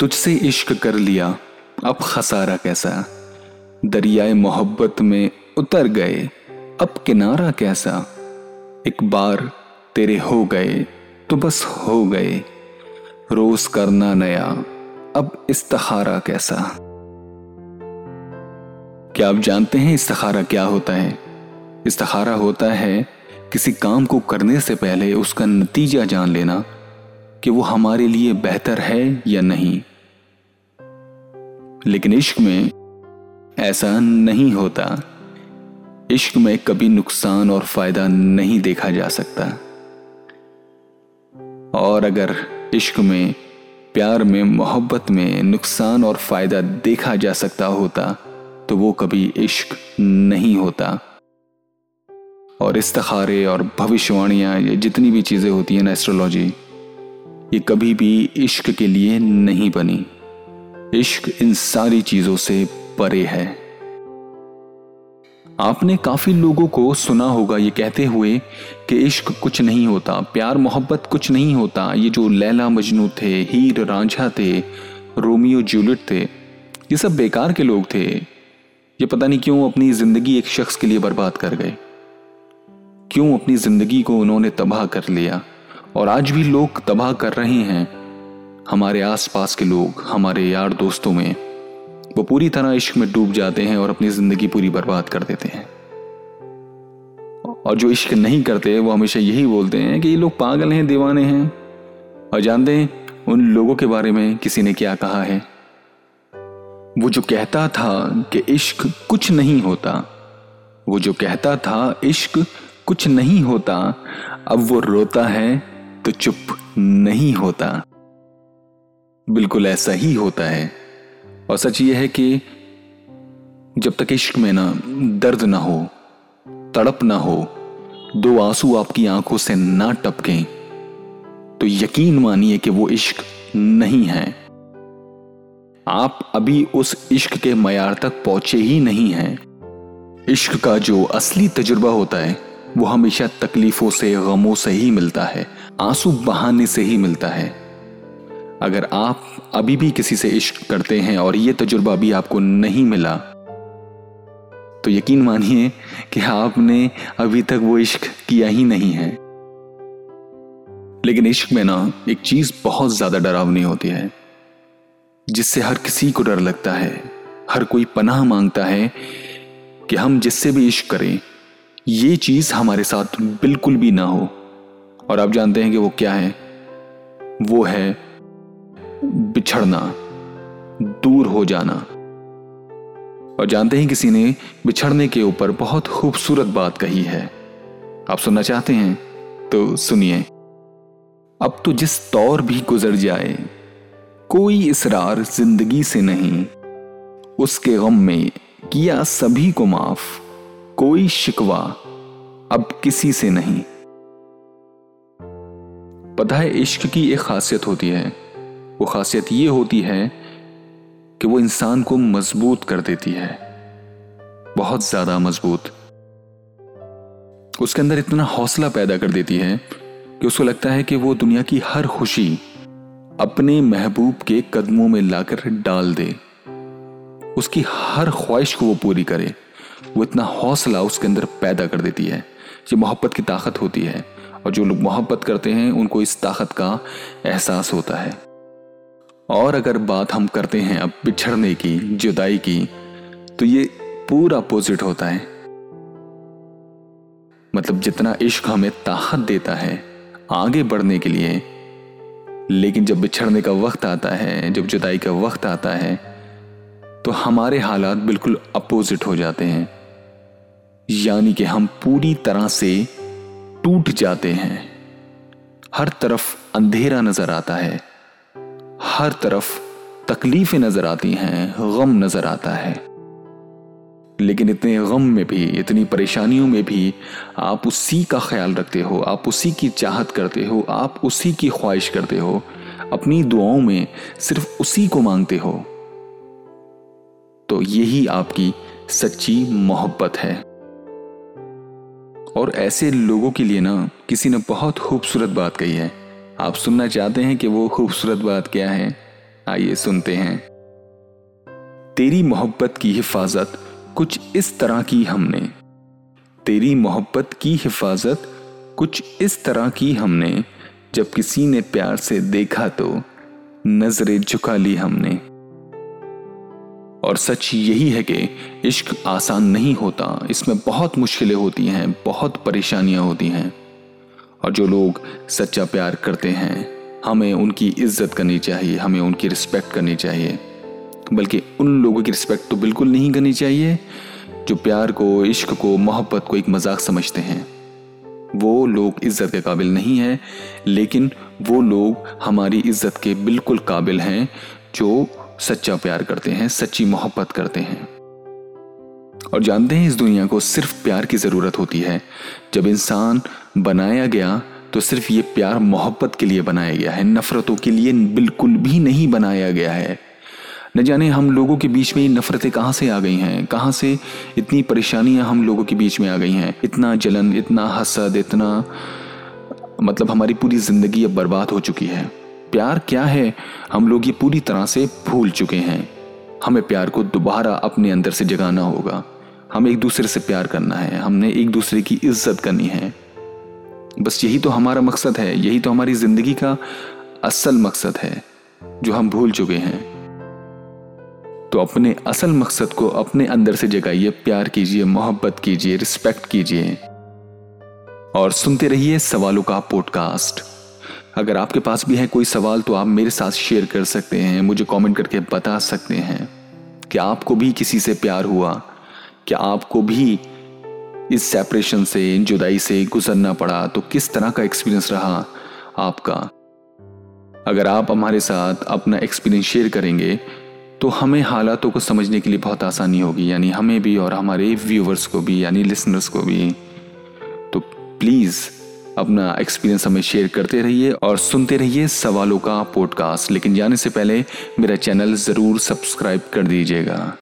तुझसे इश्क कर लिया। अब खसारा कैसा? दरियाए मोहब्बत में उतर गए। अब किनारा कैसा? एक बार तेरे हो गए तो बस हो गए। रोज करना नया, अब इस्तारा कैसा? क्या आप जानते हैं इस्तारा क्या होता है? इस्तखारा होता है किसी काम को करने से पहले उसका नतीजा जान लेना कि वो हमारे लिए बेहतर है या नहीं। लेकिन इश्क में ऐसा नहीं होता। इश्क में कभी नुकसान और फ़ायदा नहीं देखा जा सकता। और अगर इश्क में, प्यार में, मोहब्बत में नुकसान और फ़ायदा देखा जा सकता होता तो वो कभी इश्क नहीं होता। और इस्तखारे और भविष्यवाणियाँ, ये जितनी भी चीज़ें होती हैं ना एस्ट्रोलॉजी ये कभी भी इश्क के लिए नहीं बनी। इश्क इन सारी चीज़ों से परे है। आपने काफ़ी लोगों को सुना होगा, ये कहते हुए कि इश्क कुछ नहीं होता, प्यार, मोहब्बत कुछ नहीं होता। ये जो लैला मजनू थे, हीर, रांझा थे, रोमियो जूलियट थे, ये सब बेकार के लोग थे। ये पता नहीं क्यों अपनी ज़िंदगी एक शख्स के लिए बर्बाद कर गए। क्यों अपनी ज़िंदगी को उन्होंने तबाह कर लिया? और आज भी लोग तबाह कर रहे हैं। हमारे आसपास के लोग, हमारे यार दोस्तों में, वो पूरी तरह इश्क में डूब जाते हैं और अपनी ज़िंदगी पूरी बर्बाद कर देते हैं। और जो इश्क नहीं करते, वो हमेशा यही बोलते हैं कि ये लोग पागल हैं, दीवाने हैं। और जानते हैं, उन लोगों के बारे में किसी ने क्या कहा है? वो जो कहता था कि इश्क कुछ नहीं होता, वो जो कहता था इश्क कुछ नहीं होता, अब वो रोता है तो चुप नहीं होता। बिल्कुल ऐसा ही होता है। और सच यह है कि जब तक इश्क में ना दर्द ना हो, तड़प ना हो, दो आँसू आपकी आँखों से ना टपकें तो यकीन मानिए कि वो इश्क नहीं है। आप अभी उस इश्क के मैार तक पहुँचे ही नहीं हैं। इश्क का जो असली तजुर्बा होता है वो हमेशा तकलीफों से, गमों से ही मिलता है, आँसू बहाने से ही मिलता है। अगर आप अभी भी किसी से इश्क करते हैं और ये तजुर्बा भी आपको नहीं मिला तो यकीन मानिए कि आपने अभी तक वो इश्क किया ही नहीं है। लेकिन इश्क में ना एक चीज़ बहुत ज़्यादा डरावनी होती है, जिससे हर किसी को डर लगता है, हर कोई पनाह माँगता है कि हम जिससे भी इश्क करें ये चीज़ हमारे साथ बिल्कुल भी ना हो। और आप जानते हैं कि वो क्या है? वो है बिछड़ना, दूर हो जाना। और जानते हैं किसी ने बिछड़ने के ऊपर बहुत खूबसूरत बात कही है। आप सुनना चाहते हैं तो सुनिए। अब तो जिस तौर भी गुजर जाए, कोई इसरार ज़िंदगी से नहीं, उसके गम में किया सभी को माफ़। कोई शिकवा अब किसी से नहीं। पता है, इश्क की एक खासियत होती है। वो खासियत ये होती है कि वो इंसान को मज़बूत कर देती है। बहुत ज़्यादा मज़बूत। उसके अंदर इतना हौसला पैदा कर देती है कि उसको लगता है कि वो दुनिया की हर खुशी अपने महबूब के कदमों में लाकर डाल दे। उसकी हर ख्वाहिश को वो पूरी करे। वो इतना हौसला उसके अंदर पैदा कर देती है ये मोहब्बत की ताकत होती है और जो लोग मोहब्बत करते हैं, उनको इस ताकत का एहसास होता है। और अगर बात हम करते हैं अब बिछड़ने की, जुदाई की तो ये पूरा अपोजिट होता है। मतलब जितना इश्क हमें ताकत देता है आगे बढ़ने के लिए, लेकिन जब बिछड़ने का वक्त आता है, जब जुदाई का वक्त आता है तो हमारे हालात बिल्कुल अपोजिट हो जाते हैं। यानी कि हम पूरी तरह से टूट जाते हैं। हर तरफ़ अंधेरा नज़र आता है। हर तरफ़ तकलीफें नज़र आती हैं, गम नज़र आता है। लेकिन इतने गम में भी, इतनी परेशानियों में भी आप उसी का ख्याल रखते हो, आप उसी की चाहत करते हो, आप उसी की ख्वाहिश करते हो, अपनी दुआओं में सिर्फ़ उसी को मांगते हो। तो यही आपकी सच्ची मोहब्बत है। और ऐसे लोगों के लिए ना, किसी ने बहुत खूबसूरत बात कही है। आप सुनना चाहते हैं कि वो खूबसूरत बात क्या है? आइए सुनते हैं। तेरी मोहब्बत की हिफाजत कुछ इस तरह की हमने। तेरी मोहब्बत की हिफाजत कुछ इस तरह की हमने। जब किसी ने प्यार से देखा तो नज़रें झुका ली हमने। और सच यही है कि इश्क आसान नहीं होता। इसमें बहुत मुश्किलें होती हैं, बहुत परेशानियाँ होती हैं। और जो लोग सच्चा प्यार करते हैं, हमें उनकी इज़्ज़त करनी चाहिए, हमें उनकी रिस्पेक्ट करनी चाहिए। बल्कि उन लोगों की रिस्पेक्ट तो बिल्कुल नहीं करनी चाहिए, जो प्यार को, इश्क को, मोहब्बत को एक मज़ाक समझते हैं। वो लोग इज़्ज़त के काबिल नहीं है, लेकिन वो लोग हमारी इज़्ज़त के बिल्कुल काबिल हैं, जो सच्चा प्यार करते हैं, सच्ची मोहब्बत करते हैं। और जानते हैं इस दुनिया को सिर्फ़ प्यार की ज़रूरत होती है। जब इंसान बनाया गया तो सिर्फ़ ये प्यार मोहब्बत के लिए बनाया गया है। नफरतों के लिए बिल्कुल भी नहीं बनाया गया है। न जाने हम लोगों के बीच में ये नफरतें कहाँ से आ गई हैं? कहाँ से इतनी परेशानियाँ हम लोगों के बीच में आ गई हैं? इतना जलन, इतना हसद, इतना मतलब हमारी पूरी ज़िंदगी अब बर्बाद हो चुकी है। प्यार क्या है? हम लोग ये पूरी तरह से भूल चुके हैं। हमें प्यार को दोबारा अपने अंदर से जगाना होगा। हमें एक दूसरे से प्यार करना है। हमने एक दूसरे की इज़्ज़त करनी है। बस यही तो हमारा मकसद है। यही तो हमारी ज़िंदगी का असल मकसद है, जो हम भूल चुके हैं। तो अपने असल मकसद को अपने अंदर से जगाइए। प्यार कीजिए, मोहब्बत कीजिए, रिस्पेक्ट कीजिए। और सुनते रहिए सवालों का पॉडकास्ट। अगर आपके पास भी है कोई सवाल तो आप मेरे साथ शेयर कर सकते हैं, मुझे कमेंट करके बता सकते हैं। कि आपको भी किसी से प्यार हुआ? क्या आपको भी इस सेपरेशन से, इन जुदाई से गुजरना पड़ा? तो किस तरह का एक्सपीरियंस रहा आपका? अगर आप हमारे साथ अपना एक्सपीरियंस शेयर करेंगे तो हमें हालातों को समझने के लिए बहुत आसानी होगी, यानी हमें भी और हमारे व्यूवर्स को भी, यानी लिसनर्स को भी। तो प्लीज़ अपना एक्सपीरियंस हमें शेयर करते रहिए और सुनते रहिए सवालों का पॉडकास्ट लेकिन जाने से पहले मेरा चैनल ज़रूर सब्सक्राइब कर दीजिएगा।